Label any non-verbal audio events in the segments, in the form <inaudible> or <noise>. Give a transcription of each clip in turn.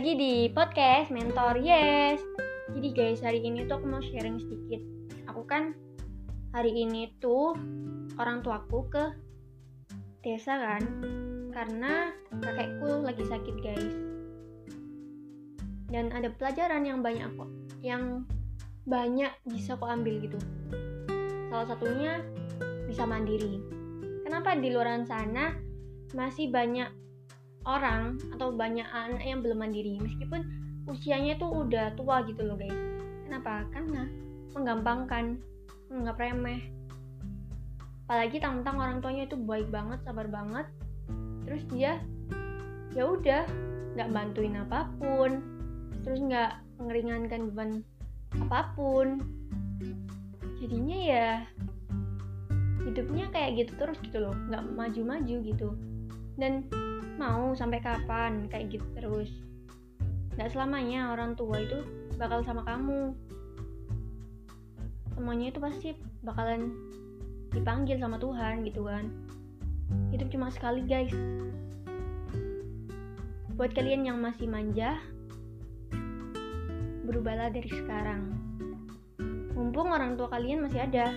lagi di podcast Mentor Yes. Jadi guys, hari ini tuh aku mau sharing sedikit. Aku kan hari ini tuh orang tuaku ke desa kan, karena kakekku lagi sakit guys. Dan ada pelajaran yang banyak kok, yang banyak bisa aku ambil gitu. Salah satunya bisa mandiri. Kenapa di luar sana masih banyak orang atau banyak anak yang belum mandiri meskipun usianya tuh udah tua gitu loh guys. Kenapa? Karena menggampangkan nggak remeh. Apalagi tentang orang tuanya itu baik banget sabar banget. Terus dia ya udah nggak bantuin apa pun. Terus nggak mengeringankan beban apa pun. Jadinya ya hidupnya kayak gitu terus gitu loh nggak maju-maju gitu dan mau sampai kapan kayak gitu terus. Nggak selamanya orang tua itu bakal sama kamu. Semuanya itu pasti bakalan dipanggil sama Tuhan gitu kan. Hidup cuma sekali guys. Buat kalian yang masih manja berubahlah dari sekarang. Mumpung orang tua kalian masih ada.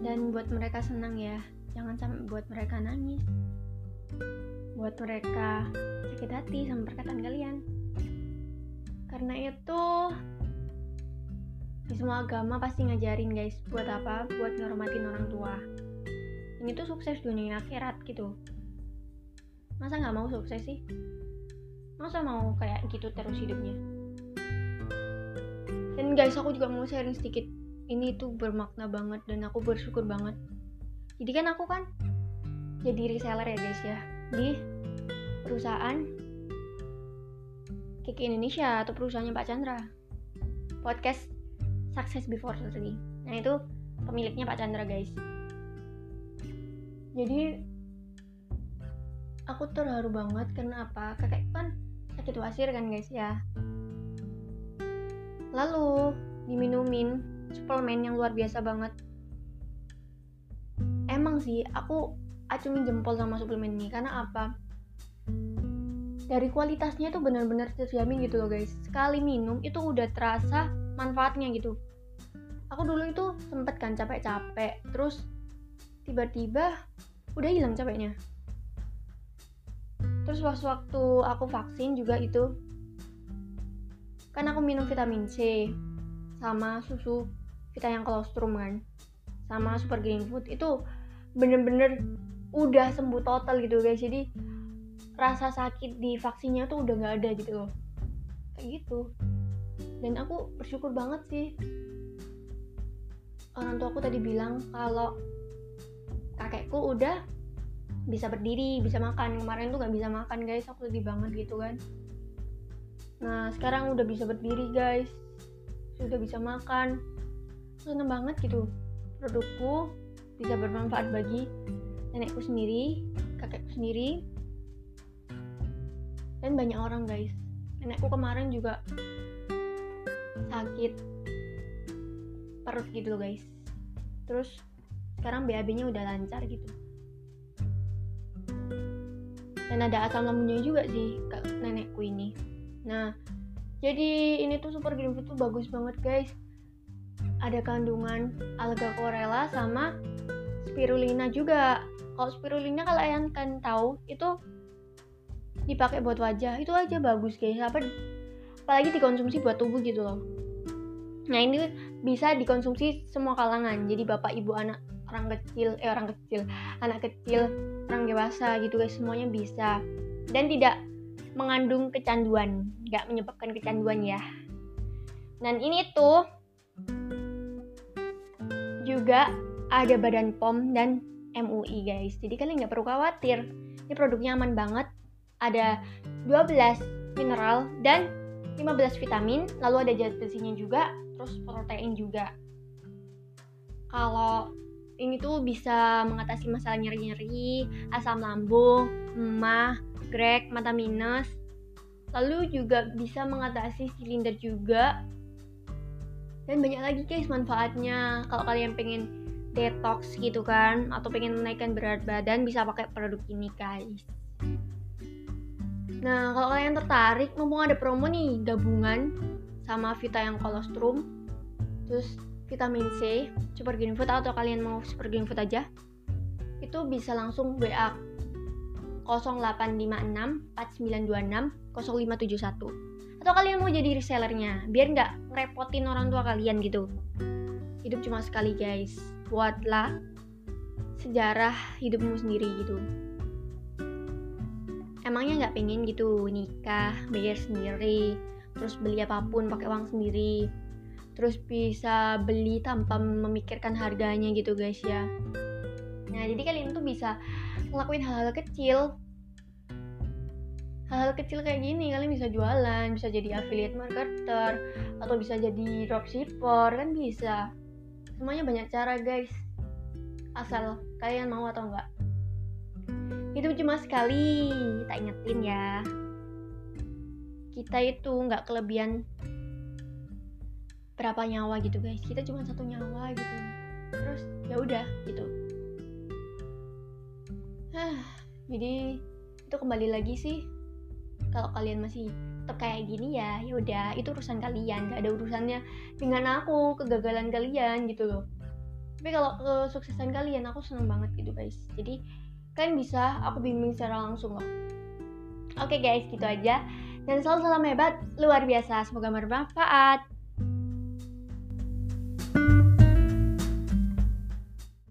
Dan buat mereka senang ya jangan sampai buat mereka nangis. Buat mereka sakit hati sama perkataan kalian. Karena itu di semua agama pasti ngajarin guys buat apa? Buat ngormatin orang tua. Ini tuh sukses dunia akhirat gitu. Masa nggak mau sukses sih? Masa mau kayak gitu terus hidupnya? Dan guys aku juga mau sharing sedikit. Ini tuh bermakna banget dan aku bersyukur banget jadi kan aku kan jadi reseller ya guys ya. Di perusahaan Kiki Indonesia atau perusahaannya Pak Chandra. Podcast Success Before 30 nah itu pemiliknya Pak Chandra guys. Jadi aku terharu banget karena apa kakek kan sakit wasir kan guys ya. Lalu diminumin suplemen yang luar biasa banget emang sih aku acungin jempol sama suplemen ini. Karena apa? Dari kualitasnya tuh benar-benar terjamin gitu loh guys. Sekali minum itu udah terasa manfaatnya gitu. Aku dulu itu sempet kan capek-capek terus tiba-tiba udah hilang capeknya. Terus waktu aku vaksin juga itu kan aku minum vitamin C sama susu vita yang kolostrum kan sama super green food itu bener-bener udah sembuh total gitu guys. Jadi rasa sakit di vaksinnya tuh udah nggak ada gitu loh. Kayak gitu. Dan aku bersyukur banget sih orang tua aku tadi bilang kalau kakekku udah bisa berdiri bisa makan. Kemarin tuh nggak bisa makan guys. Aku sedih banget gitu kan. Nah sekarang udah bisa berdiri guys. Sudah bisa makan. Seneng banget gitu. Produkku bisa bermanfaat bagi nenekku sendiri kakekku sendiri dan banyak orang guys. Nenekku kemarin juga sakit perut gitu loh guys. Terus sekarang BAB nya udah lancar gitu. Dan ada asam lambungnya juga sih kak nenekku ini. Nah jadi ini tuh super green food tuh bagus banget guys. Ada kandungan alga chlorella sama spirulina juga. Kalau spirulina kalau kalian kan tahu itu dipakai buat wajah. Itu aja bagus guys. Apa apalagi dikonsumsi buat tubuh gitu loh. Nah ini bisa dikonsumsi semua kalangan. Jadi bapak ibu anak orang kecil eh orang kecil anak kecil orang dewasa gitu guys. Semuanya bisa. Dan tidak mengandung kecanduan. Nggak menyebabkan kecanduan ya. Dan ini tuh juga ada badan POM dan MUI guys jadi kalian nggak perlu khawatir ini produknya aman banget ada 12 mineral dan 15 vitamin lalu ada zat besinya juga terus protein juga kalau ini tuh bisa mengatasi masalah nyeri-nyeri, asam lambung, emah, grek, mata minus. Lalu juga bisa mengatasi silinder juga. Dan banyak lagi guys manfaatnya. Kalau kalian pengen detox gitu kan atau pengen menaikkan berat badan bisa pakai produk ini guys. Nah, kalau kalian tertarik, mumpung ada promo nih, gabungan sama Vita yang kolostrum, terus vitamin C, super green food atau kalian mau super green food aja, itu bisa langsung WA 0856 4926 0571 atau kalian mau jadi resellernya biar nggak ngerepotin orang tua kalian gitu hidup cuma sekali guys. Buatlah sejarah hidupmu sendiri gitu. Emangnya nggak pengen gitu nikah bayar sendiri terus beli apa pun pakai uang sendiri terus bisa beli tanpa memikirkan harganya gitu guys ya. Nah jadi kalian tuh bisa ngelakuin hal-hal kecil. Hal-hal kecil kayak gini kalian bisa jualan bisa jadi affiliate marketer atau bisa jadi dropshipper kan bisa semuanya banyak cara guys. Asal kalian mau atau enggak. Itu cuma sekali tak ingetin ya. Kita itu nggak kelebihan berapa nyawa gitu guys. Kita cuma satu nyawa gitu. Terus ya udah gitu. <sighs> Jadi itu kembali lagi sih kalau kalian masih tetap kayak gini ya ya udah itu urusan kalian gak ada urusannya dengan aku kegagalan kalian gitu loh. Tapi kalau kesuksesan kalian aku seneng banget gitu guys. Jadi kalian bisa aku bimbing secara langsung loh. Oke okay guys gitu aja. Dan selalu salam hebat luar biasa. Semoga bermanfaat